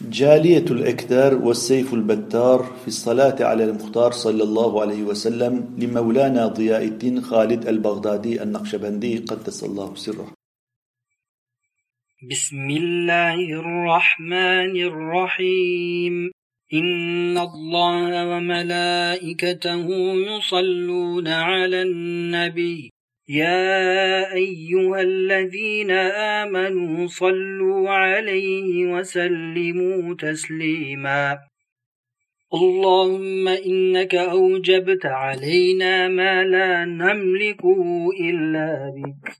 جالية الإكدار والسيف البتار في الصلاة على المختار صلى الله عليه وسلم لمولانا ضياء الدين خالد البغدادي النقشبندي قدس الله سره. بسم الله الرحمن الرحيم. إن الله وملائكته يصلون على النبي. يا أيها الذين آمنوا صلوا عليه وسلموا تسليما اللهم إنك أوجبت علينا ما لا نملكه إلا بك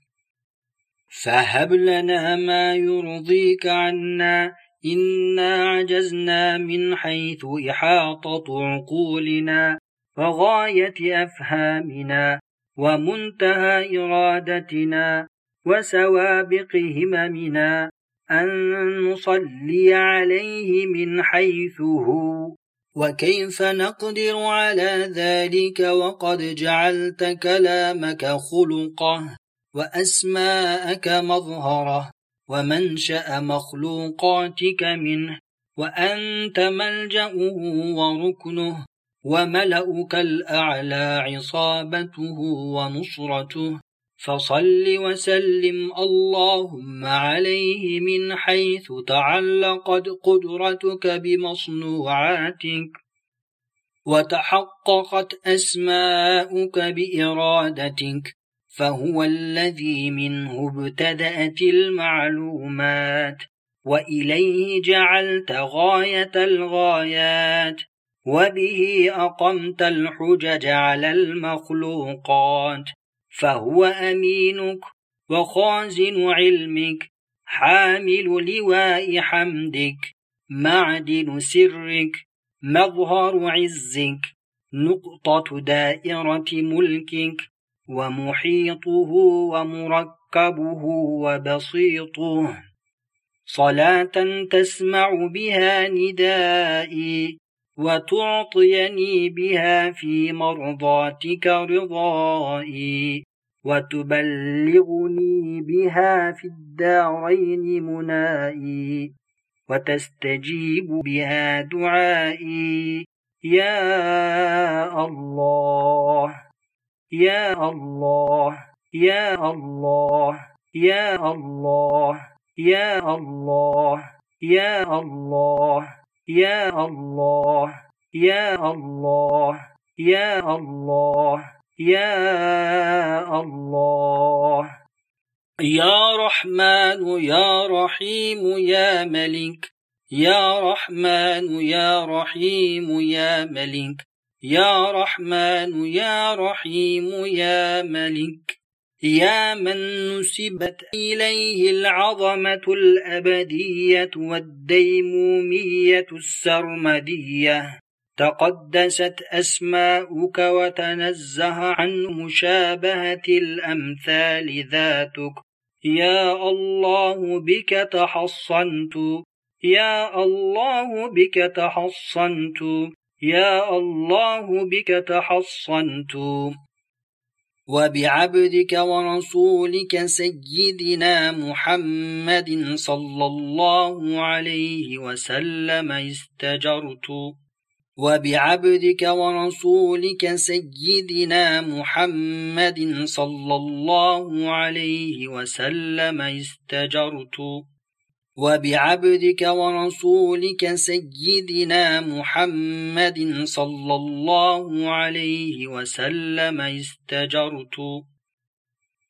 فهب لنا ما يرضيك عنا إنا عجزنا من حيث إحاطة عقولنا وغاية أفهامنا ومنتهى إرادتنا وسوابق هممنا أن نصلي عليه من حيث هو وكيف نقدر على ذلك وقد جعلت كلامك خلقه وأسماءك مظهرة ومنشأ مخلوقاتك منه وأنت ملجأه وركنه. وملأك الأعلى عصابته ونصرته. فصل وسلم اللهم عليه من حيث تعلقت قدرتك بمصنوعاتك. وتحققت أسماؤك بإرادتك. فهو الذي منه ابتدأت المعلومات. وإليه جعلت غاية الغايات. وبه أقمت الحجج على المخلوقات فهو أمينك وخازن علمك حامل لواء حمدك معدن سرك مظهر عزك نقطة دائرة ملكك ومحيطه ومركبه وبسيطه. صلاة تسمع بها ندائي وتعطيني بها في مرضاتك رضائي وتبلغني بها في الدارين منائي وتستجيب بها دعائي. يا الله يا الله يا الله يا الله يا الله يا الله. يا الله يا الله يا الله يا الله. يا رحمن يا رحيم يا ملك. يا رحمن يا رحيم يا ملك. يا رحمن يا رحيم يا ملك. يا من نسبت إليه العظمة الأبدية والديمومية السرمدية. تقدست أسماؤك وتنزه عن مشابهة الأمثال ذاتك. يا الله بك تحصنت. يا الله بك تحصنت. يا الله بك تحصنت. وبعبدك ورسولك سيدنا محمد صلى الله عليه وسلم استجرت. وبعبدك ورسولك سيدنا محمد صلى الله عليه وسلم استجرت. وبعبدك ورسولك سيدنا محمد صلى الله عليه وسلم استجرت.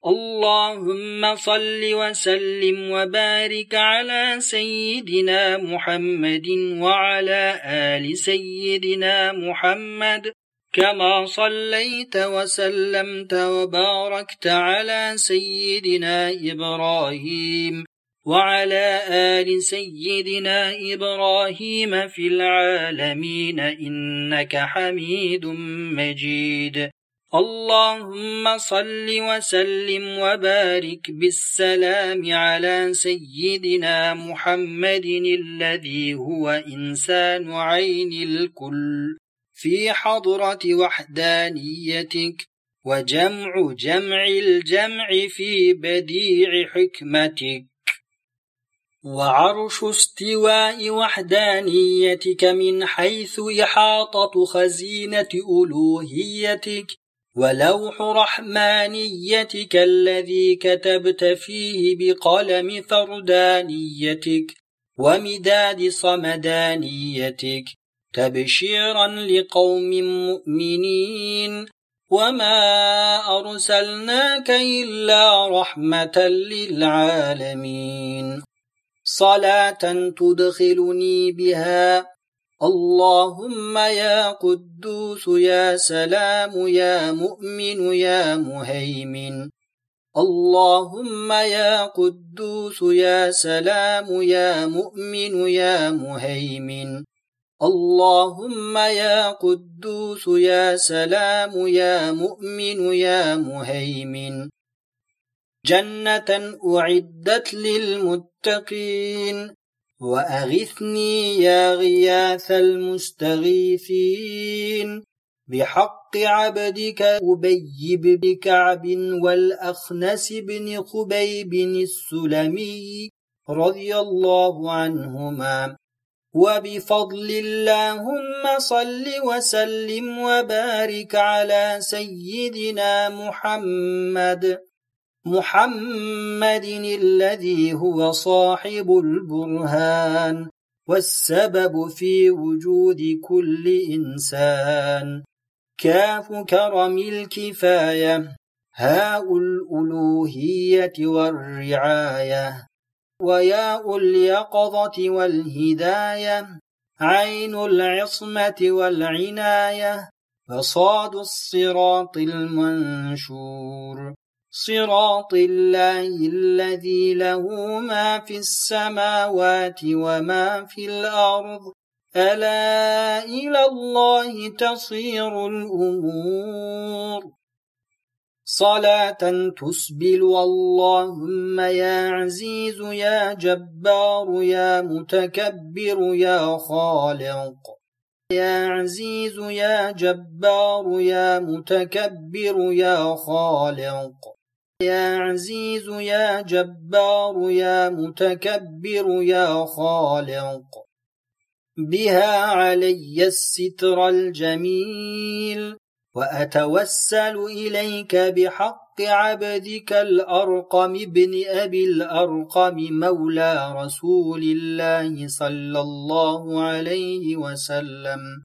اللهم صل وسلم وبارك على سيدنا محمد وعلى آل سيدنا محمد. كما صليت وسلمت وباركت على سيدنا إبراهيم. وعلى آل سيدنا إبراهيم في العالمين إنك حميد مجيد. اللهم صل وسلم وبارك بالسلام على سيدنا محمد الذي هو إنسان عين الكل. في حضرة وحدانيتك وجمع جمع الجمع في بديع حكمتك. وعرش استواء وحدانيتك من حيث إحاطة خزينة ألوهيتك ولوح رحمانيتك الذي كتبت فيه بقلم فردانيتك ومداد صمدانيتك تبشيرا لقوم مؤمنين وما أرسلناك إلا رحمة للعالمين صلاة تدخلني بها. اللهم يا قدوس يا سلام يا مؤمن يا مهيمن. اللهم يا قدوس يا سلام يا مؤمن يا مهيمن. اللهم يا قدوس يا سلام يا مؤمن يا مهيمن. جنة أعدت للمتقين. وأغثني يا غياث المستغيثين. بحق عبدك أبي بن كعب والأخنس بن خبيب السلمي رضي الله عنهما. وبفضل اللهم صل وسلم وبارك على سيدنا محمد. محمد الذي هو صاحب البرهان والسبب في وجود كل إنسان. كاف كرم الكفاية هاء الألوهية والرعاية وياء اليقظة والهداية عين العصمة والعناية فصاد الصراط المنشور. صراط الله الذي له ما في السماوات وما في الأرض. ألا إلى الله تصير الأمور. صلاة تسبل اللهم يا عزيز يا جبار يا متكبر يا خالق. يا عزيز يا جبار يا متكبر يا خالق. يا عزيز يا جبار يا متكبر يا خالق. بها علي الستر الجميل وأتوسل إليك بحق عبدك الأرقم بن أبي الأرقم مولى رسول الله صلى الله عليه وسلم.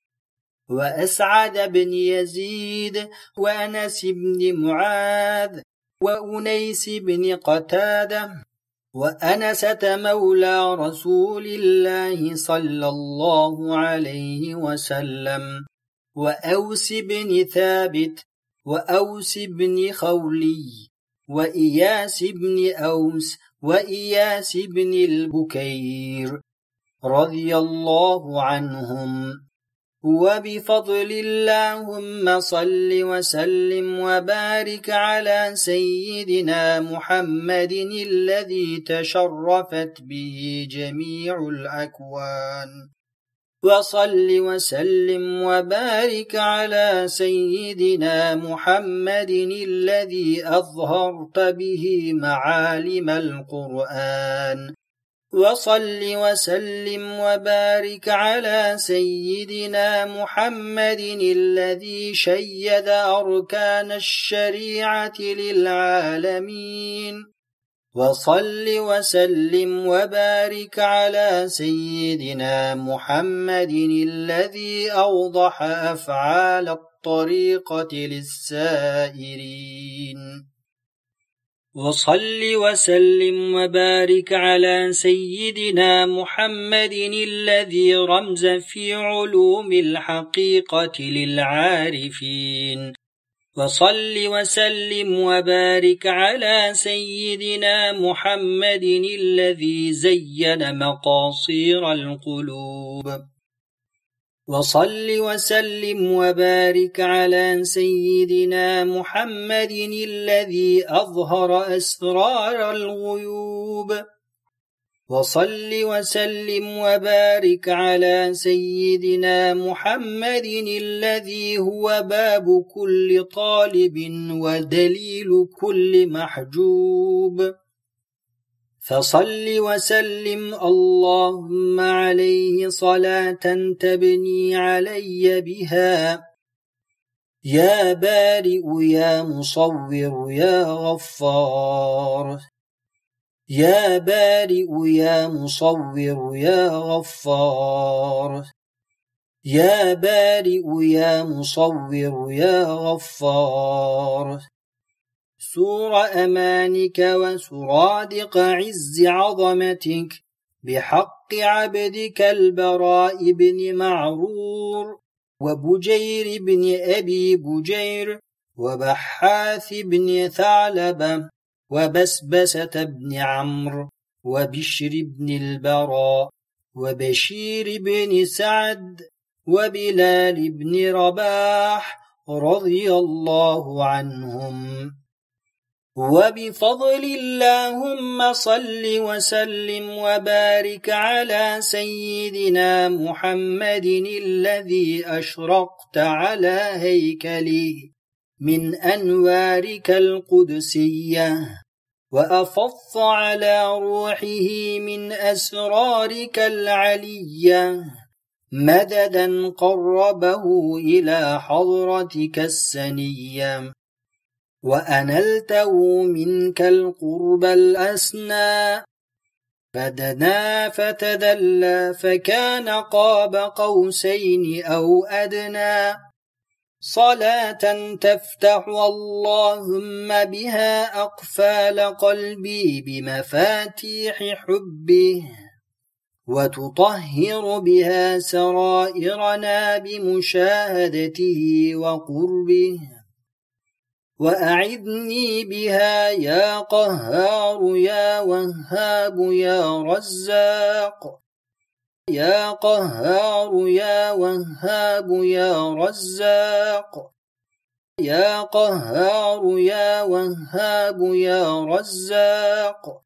وأسعد بن يزيد وأنس بن معاذ وأنيس بن قتادة وأنسة مولى رسول الله صلى الله عليه وسلم وأوس بن ثابت وأوس بن خولي وإياس بن أوس وإياس بن البكير رضي الله عنهم. وبفضل اللهم صل وسلم وبارك على سيدنا محمد الذي تشرفت به جميع الأكوان. وصل وسلم وبارك على سيدنا محمد الذي أظهرت به معالم القرآن. وصل وسلم وبارك على سيدنا محمد الذي شيد أركان الشريعة للعالمين. وصل وسلم وبارك على سيدنا محمد الذي أوضح أفعال الطريقة للسائرين. وصل وسلم وبارك على سيدنا محمد الذي رمز في علوم الحقيقة للعارفين. وصل وسلم وبارك على سيدنا محمد الذي زين مقاصير القلوب. وصل وسلم وبارك على سيدنا محمد الذي أظهر أسرار الغيوب. وصل وسلم وبارك على سيدنا محمد الذي هو باب كل طالب ودليل كل محجوب. فصل وسلم اللهم عليه صلاة تبني علي بها. يا بارئ يا مصور يا غفار. يا بارئ يا مصور يا غفار. يا بارئ يا مصور يا غفار. سور أمانك وسرادق عز عظمتك بحق عبدك البراء بن معرور وبجير بن أبي بجير وبحاث بن ثعلبة وبسبسة بن عمرو وبشر بن البراء وبشير بن سعد وبلال بن رباح رضي الله عنهم وبفضل اللهم صل وسلم وبارك على سيدنا محمد الذي أشرقت على هيكله من أنوارك القدسية وأفض على روحه من أسرارك العلية مددا قربه إلى حضرتك السنية. وأنلته منك القرب الأسنى. فدنا فتدلى فكان قاب قوسين أو أدنى. صلاة تفتح اللهم بها أقفال قلبي بمفاتيح حبه وتطهر بها سرائرنا بمشاهدته وقربه. وأعذني بها يا قهار يا وهاب يا رزاق. يا قهار يا وهاب يا رزاق. يا قهار يا وهاب يا رزاق.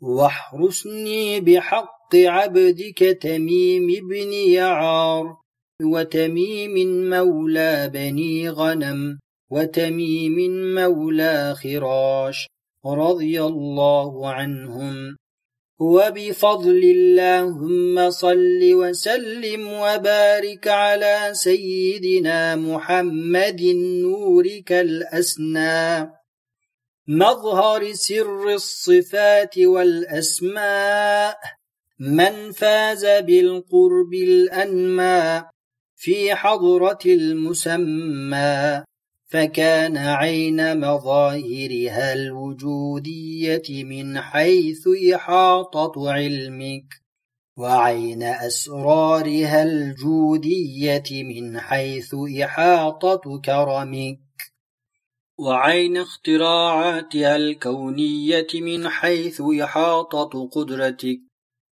واحرسني بحق عبدك تميم بن يعار وتميم مولى بني غنم. وتميم مولى خراش رضي الله عنهم. وبفضل اللهم صل وسلم وبارك على سيدنا محمد نورك الأسنى مظهر سر الصفات والأسماء. من فاز بالقرب الأنمى في حضرة المسمى. فكان عين مظاهرها الوجودية من حيث إحاطة علمك وعين أسرارها الجودية من حيث إحاطة كرمك. وعين اختراعاتها الكونية من حيث إحاطة قدرتك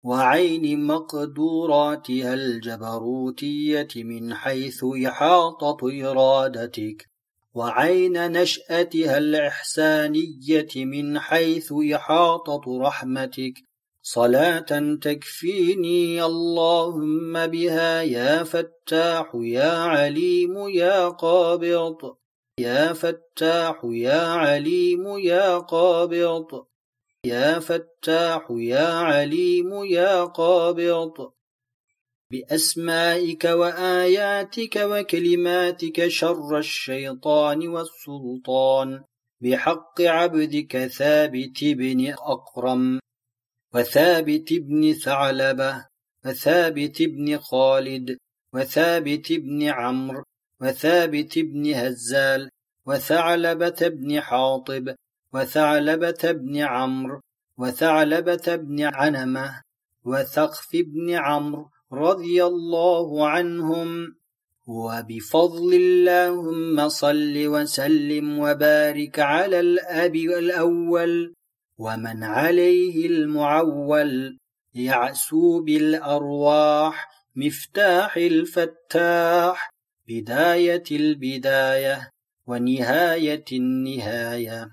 وعين مقدوراتها الجبروتية من حيث إحاطة إرادتك. وعين نشأتها الإحسانية من حيث إحاطة رحمتك. صلاة تكفيني اللهم بها يا فتاح يا عليم يا قابض يا فتاح يا عليم يا قابض يا فتاح يا عليم يا قابض بأسمائك وآياتك وكلماتك شر الشيطان والسلطان. بحق عبدك ثابت بن أقرم وثابت بن ثعلبة وثابت بن خالد وثابت بن عمرو وثابت بن هزال وثعلبة بن حاطب وثعلبة بن عمرو وثعلبة بن عنمة وثقف بن عمرو رضي الله عنهم. وبفضل اللهم صل وسلم وبارك على الأب الأول ومن عليه المعول. يعسو بالأرواح مفتاح الفتاح بداية البداية ونهاية النهاية.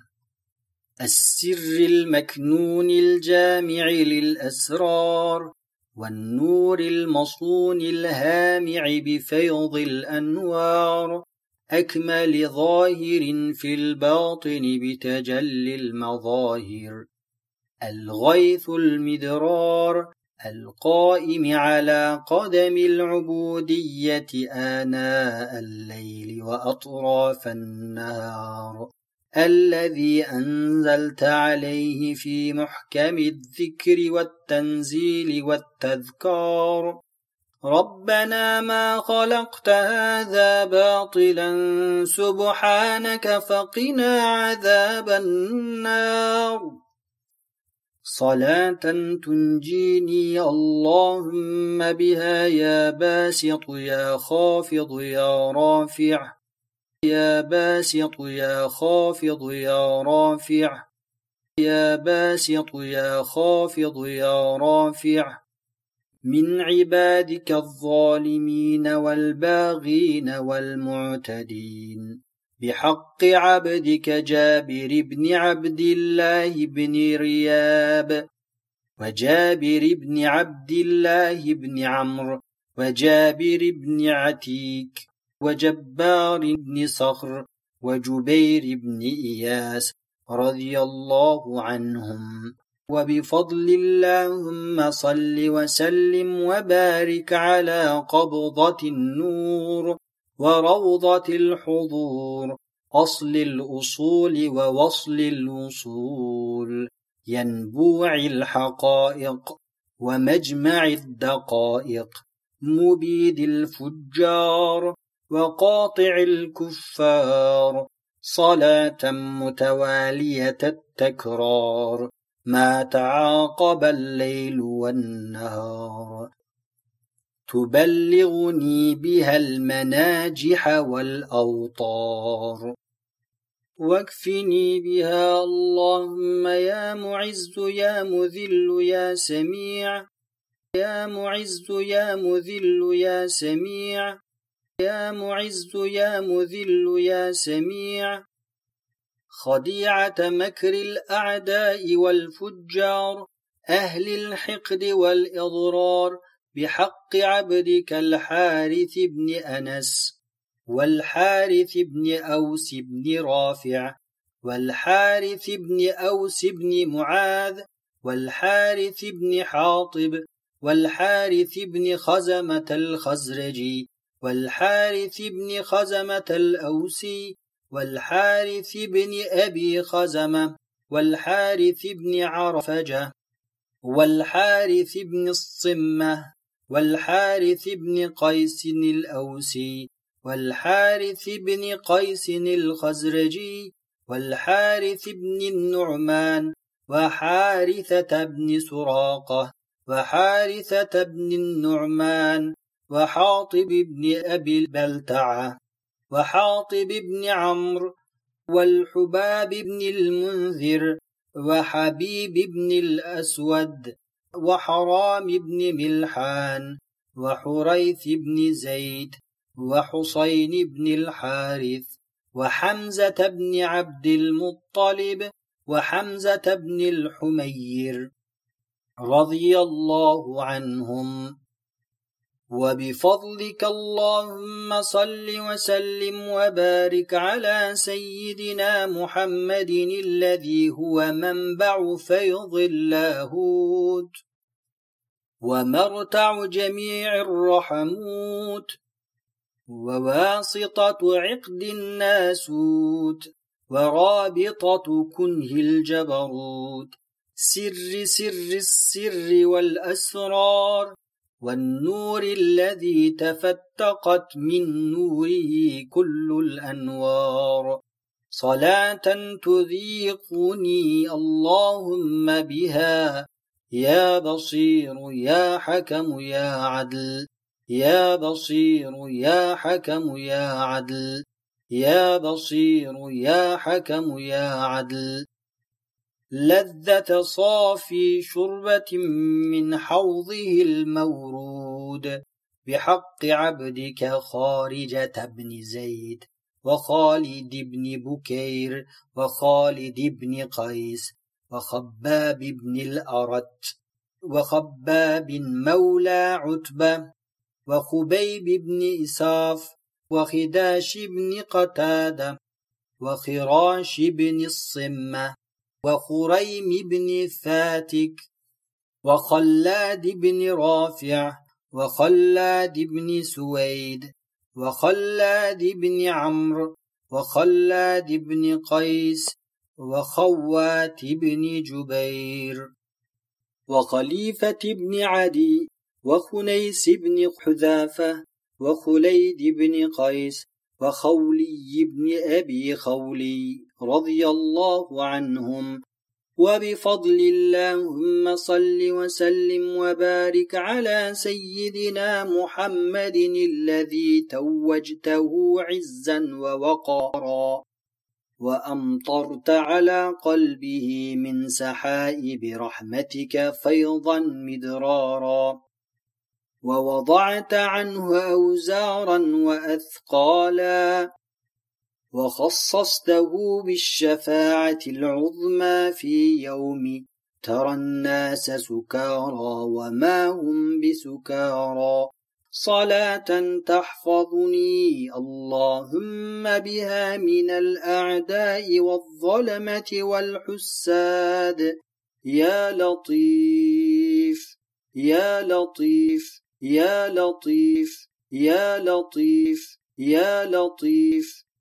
السر المكنون الجامع للأسرار والنور المصون الهامع بفيض الأنوار أكمل ظاهر في الباطن بتجلي المظاهر. الغيث المدرار القائم على قدم العبودية آناء الليل وأطراف النهار. الذي أنزلت عليه في محكم الذكر والتنزيل والتذكار. ربنا ما خلقت هذا باطلا سبحانك فقنا عذاب النار. صلاة تنجيني اللهم بها يا باسط يا خافض يا رافع. يا باسط يا خافض يا رافع. يا باسط يا خافض يا رافع. من عبادك الظالمين والباغين والمعتدين. بحق عبدك جابر بن عبد الله بن رياب. وجابر بن عبد الله بن عمرو. وجابر بن عتيك. وجبار بن صخر وجبير بن إياس رضي الله عنهم. وبفضل اللهم صل وسلم وبارك على قبضة النور وروضة الحضور. أصل الأصول ووصل الوصول. ينبوع الحقائق ومجمع الدقائق. مبيد الفجار وقاطع الكفار صلاة متوالية التكرار. ما تعاقب الليل والنهار. تبلغني بها المناجح والأوطار. واكفني بها اللهم يا معز يا مذل يا سميع. يا معز يا مذل يا سميع. يا معز يا مذل يا سميع. خديعة مكر الأعداء والفجار أهل الحقد والإضرار. بحق عبدك الحارث بن أنس والحارث بن أوس بن رافع والحارث بن أوس بن معاذ والحارث بن حاطب والحارث بن خزمة الخزرجي. والحارث بن خزمة الأوسي والحارث بن أبي خزمة والحارث بن عرفجة والحارث بن الصمة والحارث بن قيس الأوسي والحارث بن قيس الخزرجي والحارث بن النعمان وحارثة بن سراقة وحارثة بن النعمان. وحاطب بن أبي البلتعة وحاطب بن عمرو والحباب بن المنذر وحبيب بن الأسود وحرام بن ملحان وحريث بن زيد وحسين بن الحارث وحمزة بن عبد المطلب وحمزة بن الحمير. رضي الله عنهم. وبفضلك اللهم صل وسلم وبارك على سيدنا محمد الذي هو منبع فيض اللاهوت ومرتع جميع الرحموت وواسطة عقد الناسوت ورابطة كنه الجبروت سر سر السر والأسرار والنور الذي تفتقت من نوره كل الأنوار. صلاة تذيقني اللهم بها. يا بصير يا حكم يا عدل. يا بصير يا حكم يا عدل. يا بصير يا حكم يا عدل. لذة صافي شربة من حوضه المورود. بحق عبدك خارجة بن زيد وخالد بن بكير وخالد بن قيس وخباب بن الأرت وخباب مولى عتبة وخبيب بن إساف وخداش بن قتادة وخراش بن الصمة. وخريم بن فاتك وخلاد بن رافع وخلاد بن سويد وخلاد بن عمرو وخلاد بن قيس وخوات بن جبير وخليفة بن عدي وخنيس بن حذافة وخليد بن قيس وخولي بن أبي خولي رضي الله عنهم. وبفضل اللهم صل وسلم وبارك على سيدنا محمد الذي توجته عزا ووقارا. وأمطرت على قلبه من سحائب رحمتك فيضا مدرارا. ووضعت عنه أوزارا وأثقالا. وخصصته بالشفاعة العظمى في يوم ترى الناس سكارى وما هم بسكارى. صلاة تحفظني اللهم بها من الأعداء والظلمة والحساد. يا لطيف يا لطيف يا لطيف يا لطيف يا لطيف.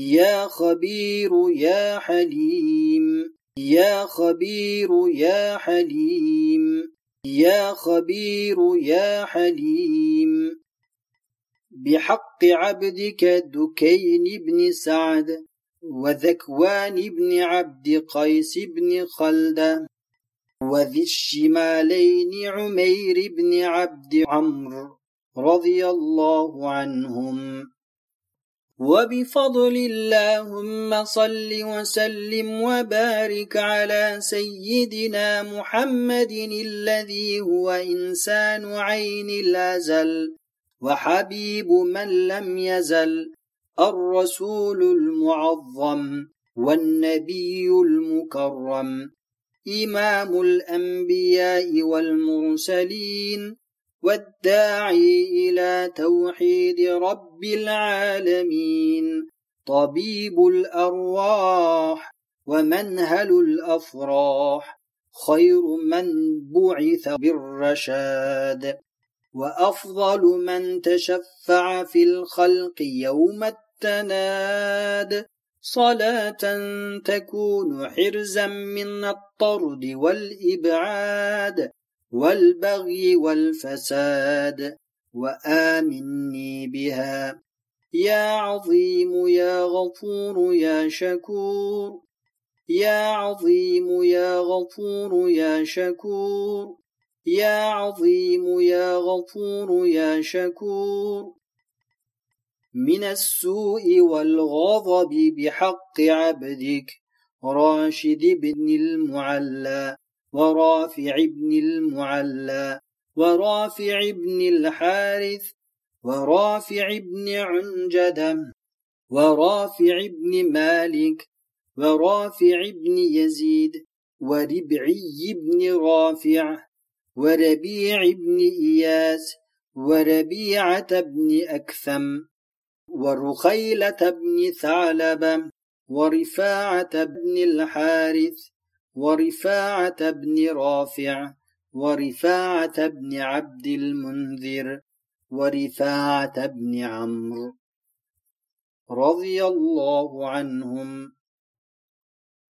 يا خبير يا حليم. يا خبير يا حليم. يا خبير يا حليم. بحق عبدك دكين بن سعد وذكوان بن عبد قيس بن خلدة وذي الشمالين عمير بن عبد عمرو رضي الله عنهم. وبفضل اللهم صل وسلم وبارك على سيدنا محمد الذي هو إنسان عين الأزل وحبيب من لم يزل الرسول المعظم والنبي المكرم إمام الأنبياء والمرسلين والداعي إلى توحيد رب العالمين. طبيب الأرواح ومنهل الأفراح. خير من بعث بالرشاد. وأفضل من تشفع في الخلق يوم التناد. صلاة تكون حرزا من الطرد والإبعاد. والبغي والفساد وآمني بها. يا عظيم يا غفور يا شكور. يا عظيم يا غفور يا شكور. يا عظيم يا غفور يا شكور. من السوء والغضب بحق عبدك راشد بن المعلى. ورافع بن المعلى ورافع بن الحارث ورافع بن عنجدم ورافع بن مالك ورافع بن يزيد وربعي بن رافع وربيع بن إياس وربيعة بن أكثم ورخيلة بن ثعلبة ورفاعة بن الحارث ورفاعة بن رافع ورفاعة بن عبد المنذر ورفاعة بن عمرو رضي الله عنهم.